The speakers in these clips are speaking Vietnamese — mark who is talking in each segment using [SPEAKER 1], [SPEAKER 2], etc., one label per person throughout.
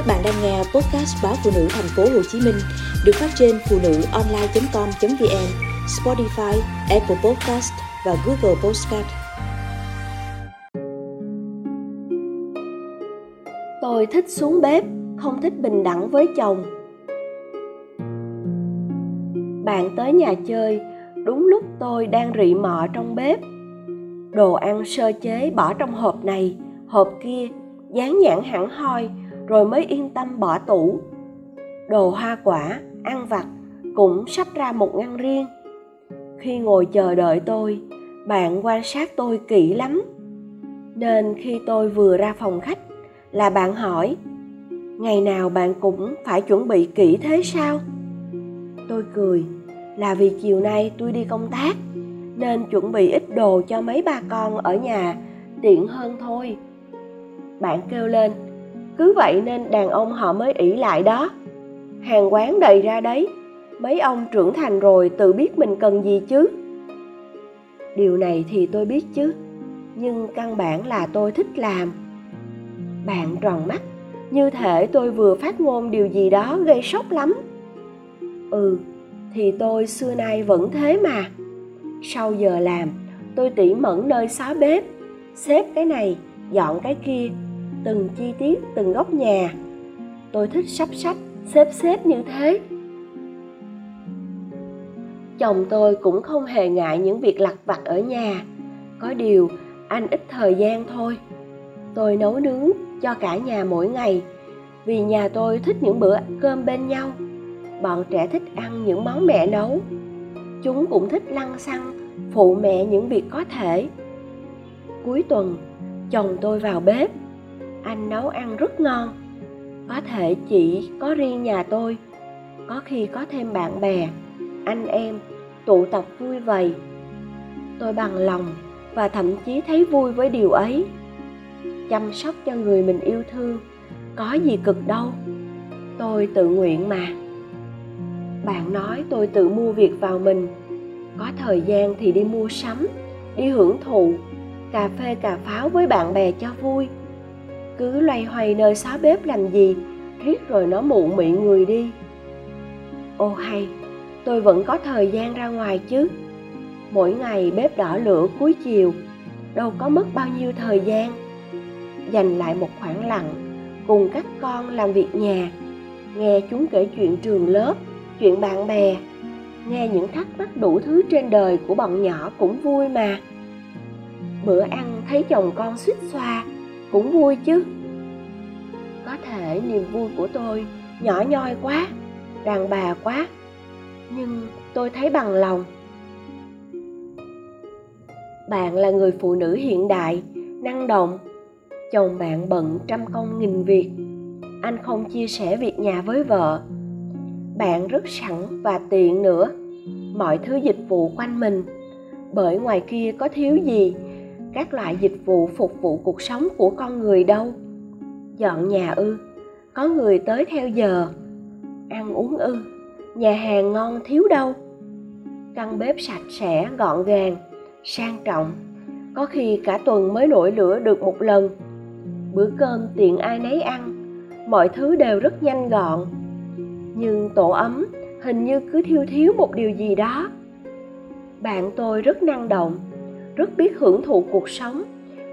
[SPEAKER 1] Các bạn đang nghe podcast báo phụ nữ thành phố Hồ Chí Minh được phát trên phụ nữ online.com.vn, Spotify, Apple Podcast và Google Podcast.
[SPEAKER 2] Tôi thích xuống bếp, không thích bình đẳng với chồng. Bạn tới nhà chơi, đúng lúc tôi đang rị mọ trong bếp. Đồ ăn sơ chế bỏ trong hộp này, hộp kia, dán nhãn hẳn hoi, rồi mới yên tâm bỏ tủ. Đồ hoa quả, ăn vặt cũng sắp ra một ngăn riêng. Khi ngồi chờ đợi tôi, bạn quan sát tôi kỹ lắm. Nên khi tôi vừa ra phòng khách là bạn hỏi, ngày nào bạn cũng phải chuẩn bị kỹ thế sao? Tôi cười, là vì chiều nay tôi đi công tác, nên chuẩn bị ít đồ cho mấy ba con ở nhà tiện hơn thôi. Bạn kêu lên cứ vậy nên đàn ông họ mới ỷ lại đó. Hàng quán đầy ra đấy. Mấy ông trưởng thành rồi tự biết mình cần gì chứ. Điều này thì tôi biết chứ, nhưng căn bản là tôi thích làm. Bạn tròn mắt, như thể tôi vừa phát ngôn điều gì đó gây sốc lắm. Ừ thì tôi xưa nay vẫn thế mà. Sau giờ làm, tôi tỉ mẩn nơi xó bếp, xếp cái này, dọn cái kia từng chi tiết, từng góc nhà. Tôi thích sắp sách xếp xếp như thế. Chồng tôi cũng không hề ngại những việc lặt vặt ở nhà. Có điều, anh ít thời gian thôi. Tôi nấu nướng cho cả nhà mỗi ngày, vì nhà tôi thích những bữa cơm bên nhau. Bọn trẻ thích ăn những món mẹ nấu. Chúng cũng thích lăn xăng, phụ mẹ những việc có thể. Cuối tuần, chồng tôi vào bếp anh nấu ăn rất ngon. Có thể chỉ có riêng nhà tôi, có khi có thêm bạn bè, anh em, tụ tập vui vầy. Tôi bằng lòng và thậm chí thấy vui với điều ấy. Chăm sóc cho người mình yêu thương, có gì cực đâu. Tôi tự nguyện mà. Bạn nói tôi tự mua việc vào mình. Có thời gian thì đi mua sắm, đi hưởng thụ, cà phê cà pháo với bạn bè cho vui cứ loay hoay nơi xó bếp làm gì. Riết rồi nó mụ mị người đi. Ô hay, tôi vẫn có thời gian ra ngoài chứ. Mỗi ngày bếp đỏ lửa cuối chiều, đâu có mất bao nhiêu thời gian. Dành lại một khoảng lặng, cùng các con làm việc nhà. Nghe chúng kể chuyện trường lớp, chuyện bạn bè. Nghe những thắc mắc đủ thứ trên đời của bọn nhỏ cũng vui mà. Bữa ăn thấy chồng con suýt xoa cũng vui chứ. Có thể niềm vui của tôi nhỏ nhoi quá, đàn bà quá, nhưng tôi thấy bằng lòng. Bạn là người phụ nữ hiện đại, năng động, chồng bạn bận trăm công nghìn việc. Anh không chia sẻ việc nhà với vợ. Bạn rất sẵn và tiện nữa, mọi thứ dịch vụ quanh mình. Bởi ngoài kia có thiếu gì các loại dịch vụ phục vụ cuộc sống của con người đâu. Dọn nhà ư, có người tới theo giờ. Ăn uống ư, nhà hàng ngon thiếu đâu. Căn bếp sạch sẽ, gọn gàng, sang trọng. Có khi cả tuần mới nổi lửa được một lần. Bữa cơm tiện ai nấy ăn, mọi thứ đều rất nhanh gọn. Nhưng tổ ấm hình như cứ thiếu thiếu một điều gì đó. Bạn tôi rất năng động rất biết hưởng thụ cuộc sống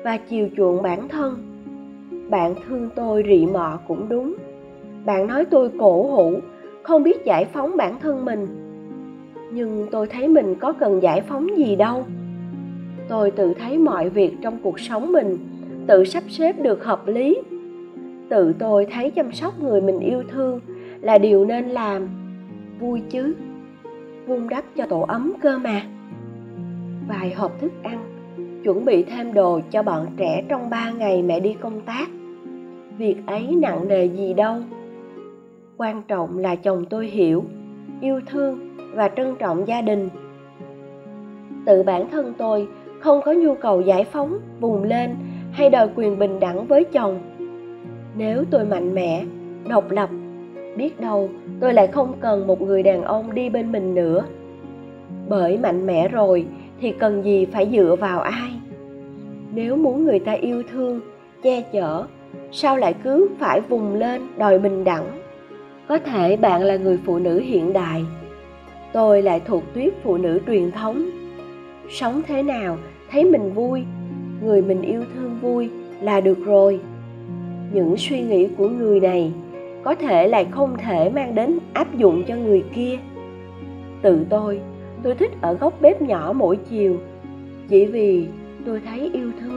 [SPEAKER 2] và chiều chuộng bản thân. Bạn thương tôi rị mọ cũng đúng. Bạn nói tôi cổ hủ, không biết giải phóng bản thân mình. Nhưng tôi thấy mình có cần giải phóng gì đâu. Tôi tự thấy mọi việc trong cuộc sống mình tự sắp xếp được hợp lý. Tự tôi thấy chăm sóc người mình yêu thương là điều nên làm. Vui chứ, vun đắp cho tổ ấm cơ mà vài hộp thức ăn, chuẩn bị thêm đồ cho bọn trẻ trong ba ngày mẹ đi công tác. Việc ấy nặng nề gì đâu. Quan trọng là chồng tôi hiểu, yêu thương và trân trọng gia đình. Tự bản thân tôi không có nhu cầu giải phóng, vùng lên hay đòi quyền bình đẳng với chồng. Nếu tôi mạnh mẽ, độc lập, biết đâu tôi lại không cần một người đàn ông đi bên mình nữa. Bởi mạnh mẽ rồi thì cần gì phải dựa vào ai? Nếu muốn người ta yêu thương, che chở, sao lại cứ phải vùng lên đòi bình đẳng? Có thể bạn là người phụ nữ hiện đại, tôi lại thuộc tuyết phụ nữ truyền thống. Sống thế nào, thấy mình vui, người mình yêu thương vui là được rồi. Những suy nghĩ của người này có thể lại không thể mang đến áp dụng cho người kia. Tự tôi tôi thích ở góc bếp nhỏ mỗi chiều. Chỉ vì tôi thấy yêu thương.